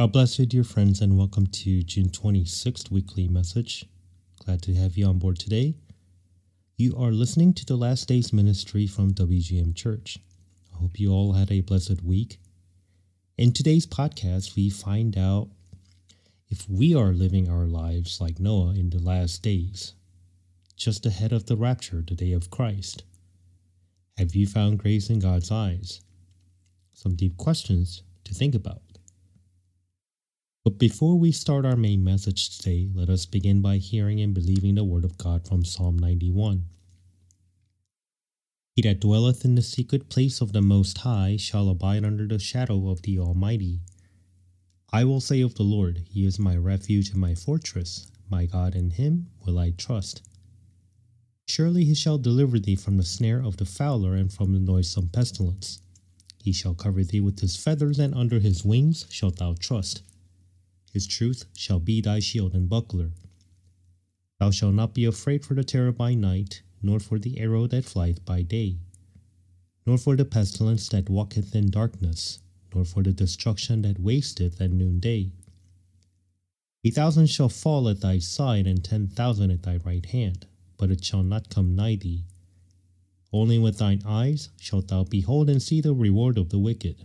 God bless you, dear friends, and welcome to June 26th weekly message. Glad to have you on board today. You are listening to the Last Days Ministry from WGM Church. I hope you all had a blessed week. In today's podcast, we find out if we are living our lives like Noah in the last days, just ahead of the rapture, the day of Christ. Have you found grace in God's eyes? Some deep questions to think about. But before we start our main message today, let us begin by hearing and believing the word of God from Psalm 91. He that dwelleth in the secret place of the Most High shall abide under the shadow of the Almighty. I will say of the Lord, He is my refuge and my fortress, my God, in Him will I trust. Surely He shall deliver thee from the snare of the fowler and from the noisome pestilence. He shall cover thee with His feathers, and under His wings shalt thou trust. His truth shall be thy shield and buckler. Thou shalt not be afraid for the terror by night, nor for the arrow that flieth by day, nor for the pestilence that walketh in darkness, nor for the destruction that wasteth at noonday. A thousand shall fall at thy side, and ten thousand at thy right hand, but it shall not come nigh thee. Only with thine eyes shalt thou behold and see the reward of the wicked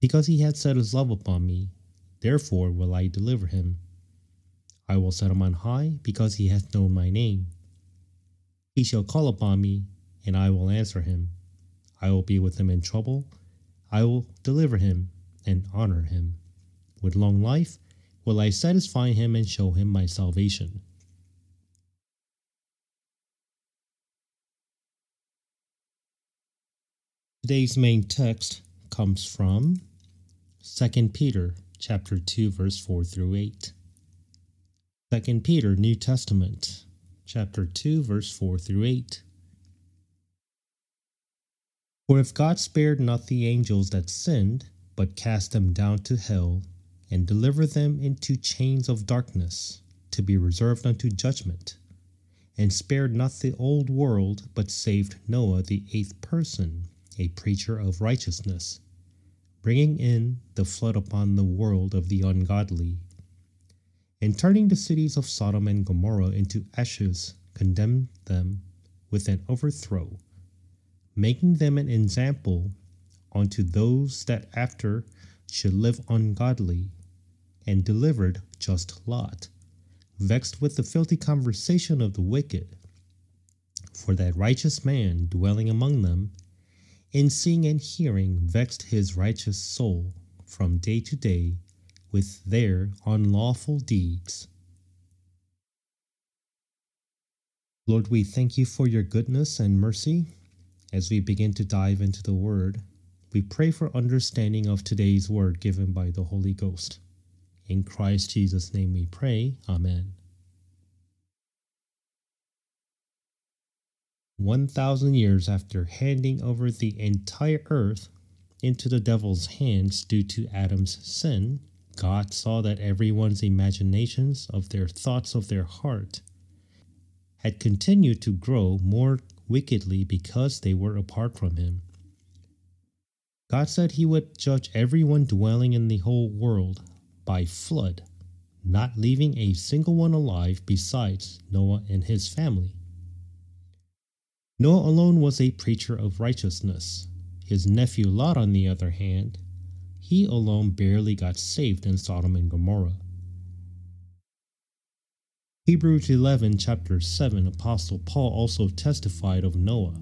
because he hath set his love upon me, therefore will I deliver him. I will set him on high, because he hath known my name. He shall call upon me, and I will answer him. I will be with him in trouble. I will deliver him and honor him. With long life will I satisfy him and show him my salvation. Today's main text comes from 2 Peter chapter 2 verse 4 through 8. 2 Peter New Testament chapter 2 verse 4 through 8. For if God spared not the angels that sinned, but cast them down to hell, and delivered them into chains of darkness, to be reserved unto judgment, and spared not the old world, but saved Noah the eighth person, a preacher of righteousness bringing in the flood upon the world of the ungodly, and turning the cities of Sodom and Gomorrah into ashes, condemned them with an overthrow, making them an example unto those that after should live ungodly, and delivered just Lot, vexed with the filthy conversation of the wicked. For that righteous man dwelling among them in seeing and hearing vexed his righteous soul from day to day with their unlawful deeds. Lord, we thank you for your goodness and mercy. As we begin to dive into the Word, we pray for understanding of today's Word given by the Holy Ghost. In Christ Jesus' name we pray. Amen. 1,000 years after handing over the entire earth into the devil's hands due to Adam's sin, God saw that everyone's imaginations of their thoughts of their heart had continued to grow more wickedly because they were apart from Him. God said He would judge everyone dwelling in the whole world by flood, not leaving a single one alive besides Noah and his family. Noah alone was a preacher of righteousness. His nephew Lot, on the other hand, he alone barely got saved in Sodom and Gomorrah. Hebrews 11, chapter 7, Apostle Paul also testified of Noah.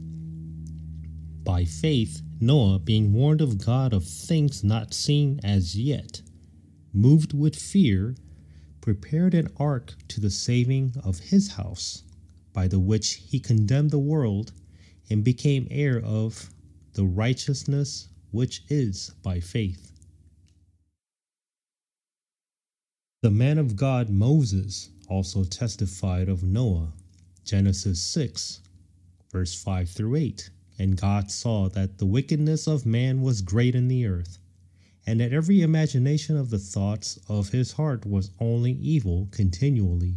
By faith, Noah, being warned of God of things not seen as yet, moved with fear, prepared an ark to the saving of his house by the which he condemned the world and became heir of the righteousness which is by faith. The man of God Moses also testified of Noah, Genesis 6, verse 5 through 8. And God saw that the wickedness of man was great in the earth, and that every imagination of the thoughts of his heart was only evil continually.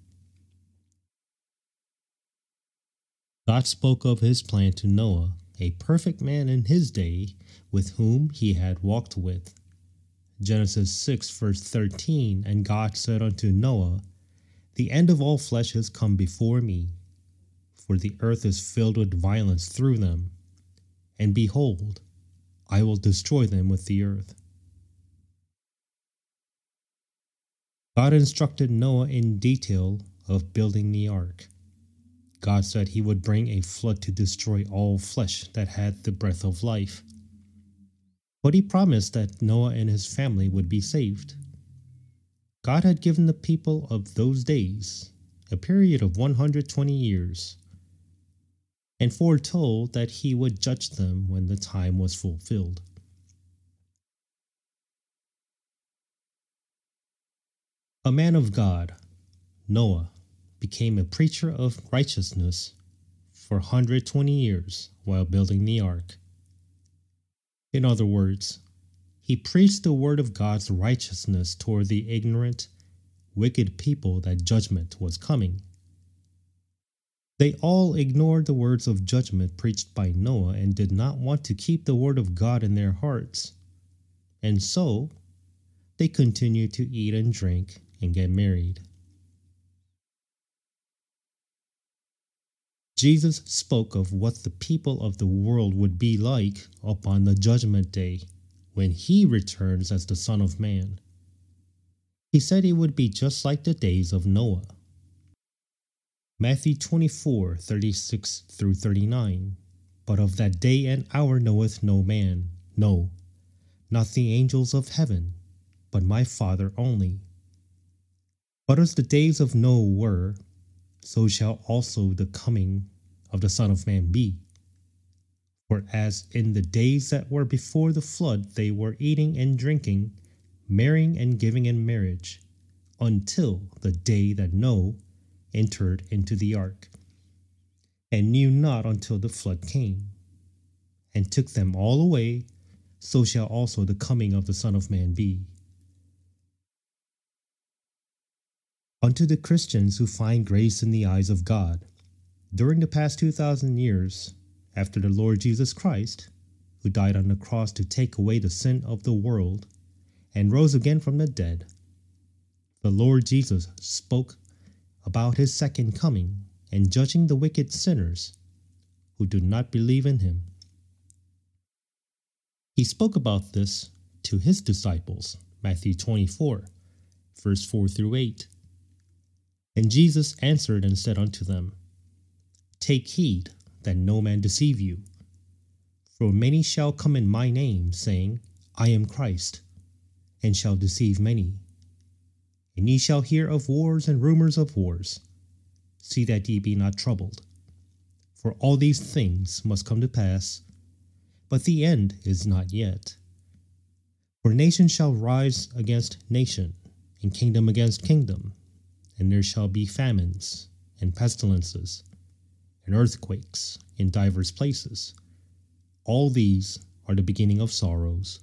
God spoke of his plan to Noah, a perfect man in his day, with whom he had walked with Genesis 6, verse 13 And God said unto Noah, The end of all flesh is come before me, for the earth is filled with violence through them. And behold, I will destroy them with the earth. God instructed Noah in detail of building the ark. God said he would bring a flood to destroy all flesh that had the breath of life but he promised that Noah and his family would be saved. God had given the people of those days a period of 120 years and foretold that he would judge them when the time was fulfilled. A man of God, Noah, became a preacher of righteousness for 120 years while building the ark. In other words, he preached the word of God's righteousness toward the ignorant, wicked people that judgment was coming. They all ignored the words of judgment preached by Noah and did not want to keep the word of God in their hearts. And so, they continued to eat and drink and get married. Jesus spoke of what the people of the world would be like upon the judgment day when he returns as the Son of Man. He said it would be just like the days of Noah. Matthew 24 36 through 39. But of that day and hour knoweth no man, no, not the angels of heaven, but my Father only. But as the days of Noah were, so shall also the coming of the Son of Man be. For as in the days that were before the flood, they were eating and drinking, marrying and giving in marriage, until the day that Noah entered into the ark, and knew not until the flood came, and took them all away, so shall also the coming of the Son of Man be. Unto the Christians who find grace in the eyes of God, during the past 2,000 years, after the Lord Jesus Christ, who died on the cross to take away the sin of the world and rose again from the dead, the Lord Jesus spoke about his second coming and judging the wicked sinners who do not believe in him. He spoke about this to his disciples, Matthew 24, verse 4 through 8. And Jesus answered and said unto them, Take heed that no man deceive you. For many shall come in my name, saying, I am Christ, and shall deceive many. And ye shall hear of wars and rumors of wars. See that ye be not troubled. For all these things must come to pass, but the end is not yet. For nation shall rise against nation, and kingdom against kingdom, and there shall be famines and pestilences and earthquakes in divers places. All these are the beginning of sorrows.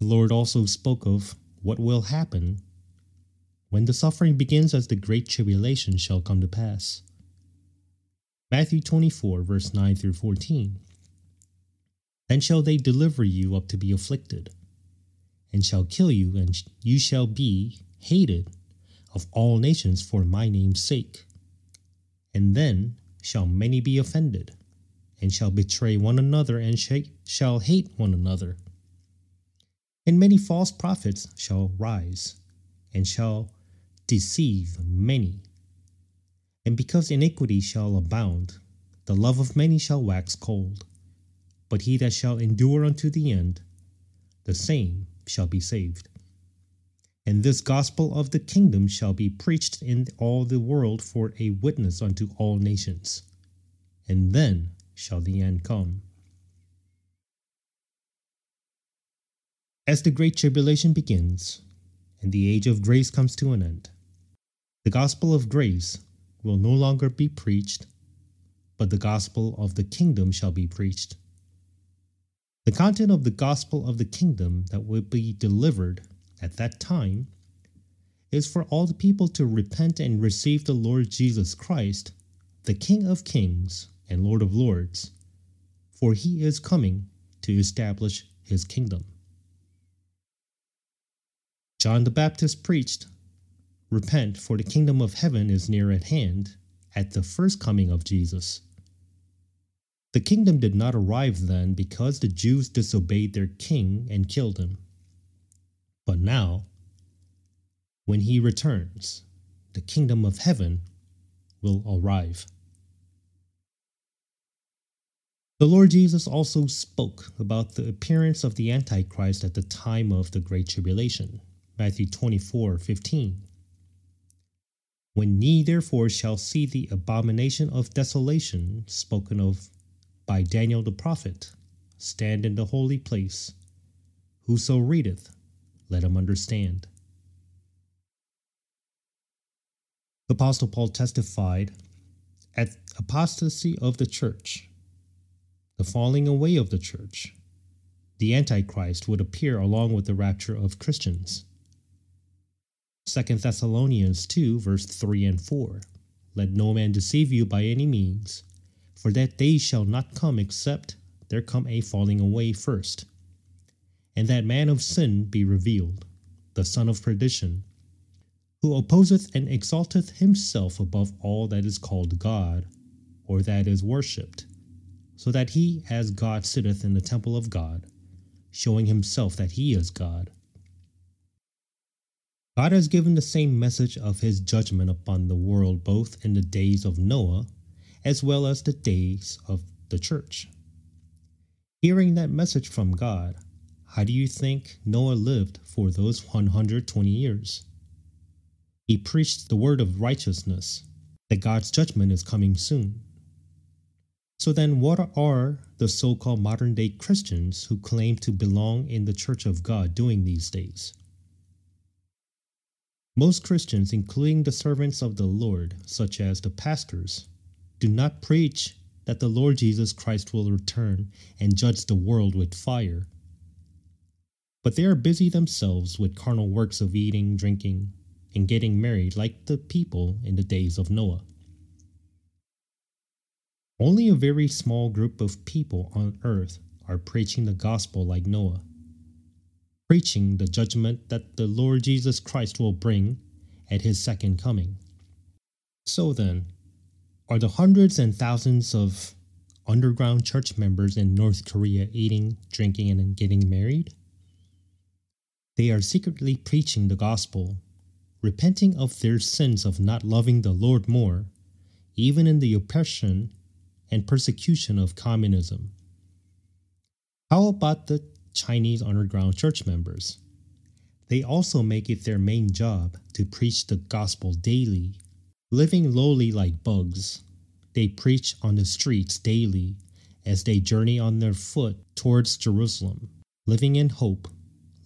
The Lord also spoke of what will happen when the suffering begins as the great tribulation shall come to pass. Matthew 24, verse 9 through 14. Then shall they deliver you up to be afflicted, and shall kill you, and you shall be hated of all nations for my name's sake. And then shall many be offended, and shall betray one another, and sh- shall hate one another. And many false prophets shall rise, and shall deceive many. And because iniquity shall abound, the love of many shall wax cold. But he that shall endure unto the end, the same shall be saved. And this gospel of the kingdom shall be preached in all the world for a witness unto all nations. And then shall the end come. As the great tribulation begins, and the age of grace comes to an end, the gospel of grace will no longer be preached, but the gospel of the kingdom shall be preached. The content of the gospel of the kingdom that will be delivered at that time is for all the people to repent and receive the Lord Jesus Christ, the King of kings and Lord of lords, for he is coming to establish his kingdom. John the Baptist preached, Repent, for the kingdom of heaven is near at hand, at the first coming of Jesus. The kingdom did not arrive then because the Jews disobeyed their king and killed him. But now, when he returns, the kingdom of heaven will arrive. The Lord Jesus also spoke about the appearance of the Antichrist at the time of the Great Tribulation. Matthew 24 15. When ye therefore shall see the abomination of desolation spoken of by Daniel the prophet, stand in the holy place. Whoso readeth, let him understand. The Apostle Paul testified at apostasy of the church, the falling away of the church, the Antichrist would appear along with the rapture of Christians. 2 Thessalonians 2, verse 3 and 4. Let no man deceive you by any means, for that day shall not come except there come a falling away first, and that man of sin be revealed, the son of perdition, who opposeth and exalteth himself above all that is called God, or that is worshipped, so that he as God sitteth in the temple of God, showing himself that he is God. God has given the same message of his judgment upon the world both in the days of Noah as well as the days of the church. Hearing that message from God, how do you think Noah lived for those 120 years? He preached the word of righteousness, that God's judgment is coming soon. So then, what are the so called modern day Christians who claim to belong in the church of God doing these days? Most Christians, including the servants of the Lord, such as the pastors, do not preach that the Lord Jesus Christ will return and judge the world with fire. But they are busy themselves with carnal works of eating, drinking, and getting married like the people in the days of Noah. Only a very small group of people on earth are preaching the gospel like Noah, preaching the judgment that the Lord Jesus Christ will bring at his second coming. So then, are the hundreds and thousands of underground church members in North Korea eating, drinking, and getting married? They are secretly preaching the gospel, repenting of their sins of not loving the Lord more, even in the oppression and persecution of communism. How about the Chinese underground church members? They also make it their main job to preach the gospel daily Living lowly like bugs, they preach on the streets daily as they journey on their foot towards Jerusalem, living in hope,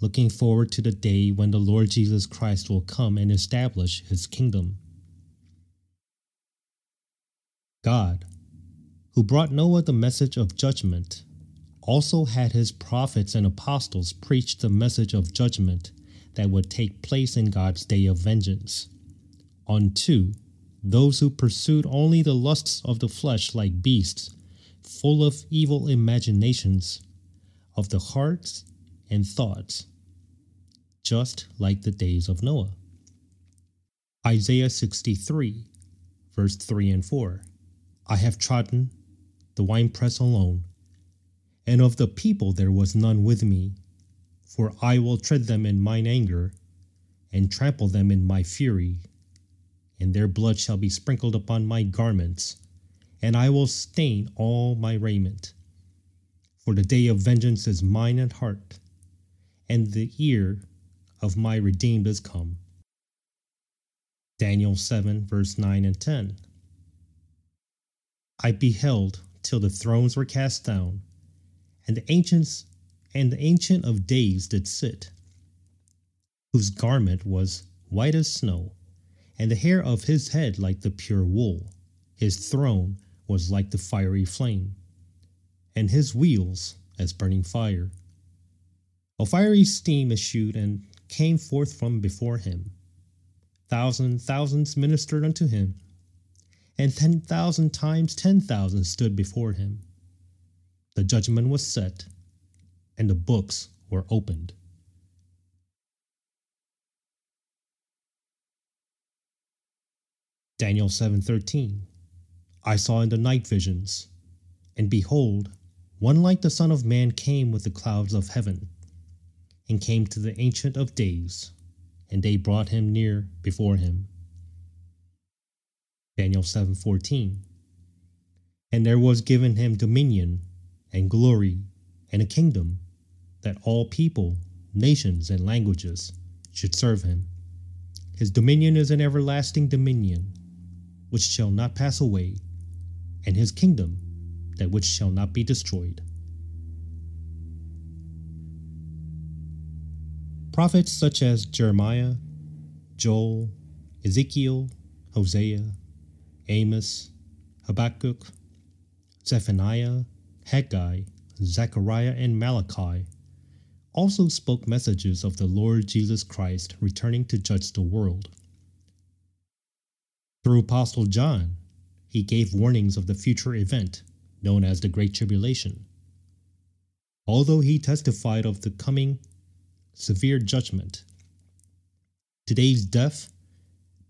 looking forward to the day when the Lord Jesus Christ will come and establish his kingdom. God, who brought Noah the message of judgment, also had his prophets and apostles preach the message of judgment that would take place in God's day of vengeance. Unto those who pursued only the lusts of the flesh like beasts, full of evil imaginations of the hearts and thoughts, just like the days of Noah. Isaiah 63, verse 3 and 4 I have trodden the winepress alone, and of the people there was none with me, for I will tread them in mine anger, and trample them in my fury, and their blood shall be sprinkled upon my garments, and I will stain all my raiment. For the day of vengeance is mine at heart, and the year of my redeemed is come. Daniel 7, verse 9 and 10. I beheld till the thrones were cast down, and the ancients and the ancient of days did sit, whose garment was white as snow, and the hair of his head like the pure wool. His throne was like the fiery flame, and his wheels as burning fire. A fiery steam issued and came forth from before him thousand thousands ministered unto him, and ten thousand times ten thousand stood before him. The judgment was set, and the books were opened. Daniel 7:13 I saw in the night visions and behold one like the son of man came with the clouds of heaven and came to the ancient of days and they brought him near before him. Daniel 7:14 And there was given him dominion and glory and a kingdom that all people, nations and languages should serve him. His dominion is an everlasting dominion which shall not pass away, and his kingdom that which shall not be destroyed. Prophets such as Jeremiah, Joel, Ezekiel, Hosea, Amos, Habakkuk, Zephaniah, Haggai, Zechariah, and Malachi also spoke messages of the Lord Jesus Christ returning to judge the world. Through Apostle John, he gave warnings of the future event known as the Great Tribulation. Although he testified of the coming severe judgment. Today's deaf,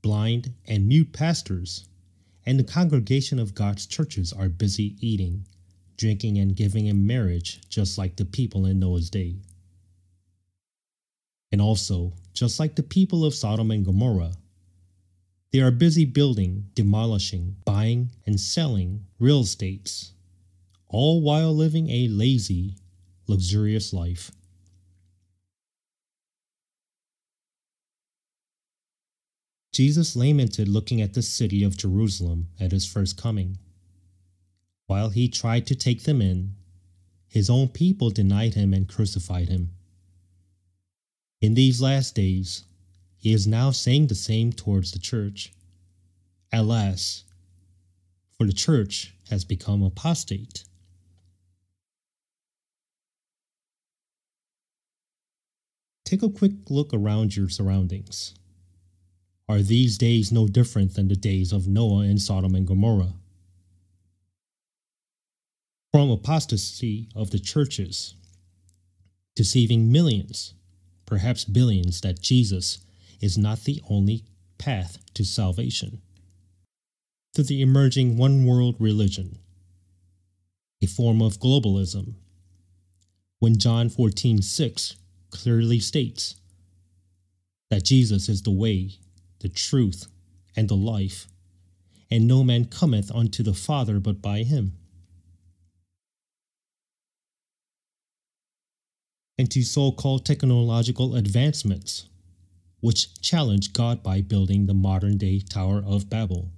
blind, and mute pastors and the congregation of God's churches are busy eating, drinking, and giving in marriage just like the people in Noah's day. And also, just like the people of Sodom and Gomorrah, they are busy building, demolishing, buying, and selling real estates, all while living a lazy, luxurious life. Jesus lamented looking at the city of Jerusalem at his first coming. While he tried to take them in, his own people denied him and crucified him. In these last days, he is now saying the same towards the church. Alas, for the church has become apostate. Take a quick look around your surroundings. Are these days no different than the days of Noah in Sodom and Gomorrah? From apostasy of the churches, deceiving millions, perhaps billions, that Jesus is not the only path to salvation, to the emerging one world religion, a form of globalism. When John 14:6 clearly states that Jesus is the way, the truth, and the life, and no man cometh unto the Father but by him. And to so called technological advancements, which challenge God by building the modern day Tower of Babel.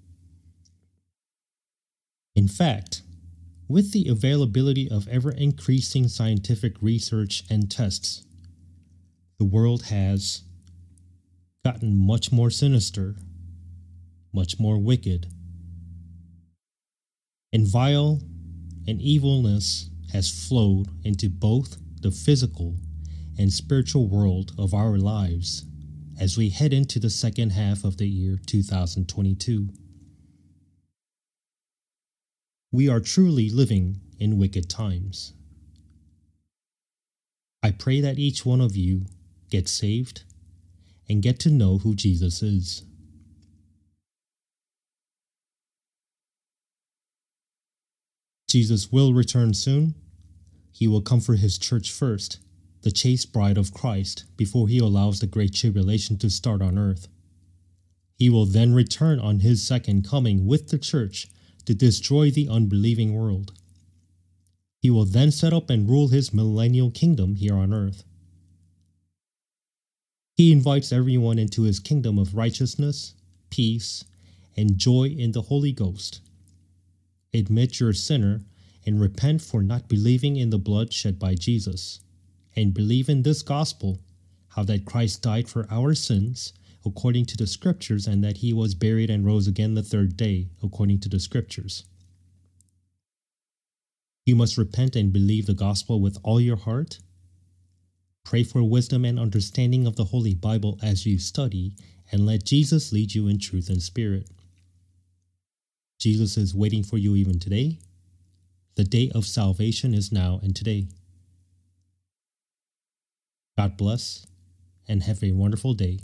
In fact, with the availability of ever increasing scientific research and tests, the world has gotten much more sinister, much more wicked. And vile and evilness has flowed into both the physical and spiritual world of our lives as we head into the second half of the year 2022. We are truly living in wicked times. I pray that each one of you gets saved and get to know who Jesus is. Jesus will return soon. He will comfort his church first, the chaste bride of Christ, before he allows the great tribulation to start on earth. He will then return on his second coming with the church to destroy the unbelieving world. He will then set up and rule his millennial kingdom here on earth. He invites everyone into his kingdom of righteousness, peace, and joy in the Holy Ghost. Admit you're a sinner and repent for not believing in the blood shed by Jesus, and believe in this gospel how that Christ died for our sins according to the scriptures, and that he was buried and rose again the third day, according to the scriptures. You must repent and believe the gospel with all your heart. Pray for wisdom and understanding of the Holy Bible as you study, and let Jesus lead you in truth and spirit. Jesus is waiting for you even today. The day of salvation is now and today. God bless and have a wonderful day.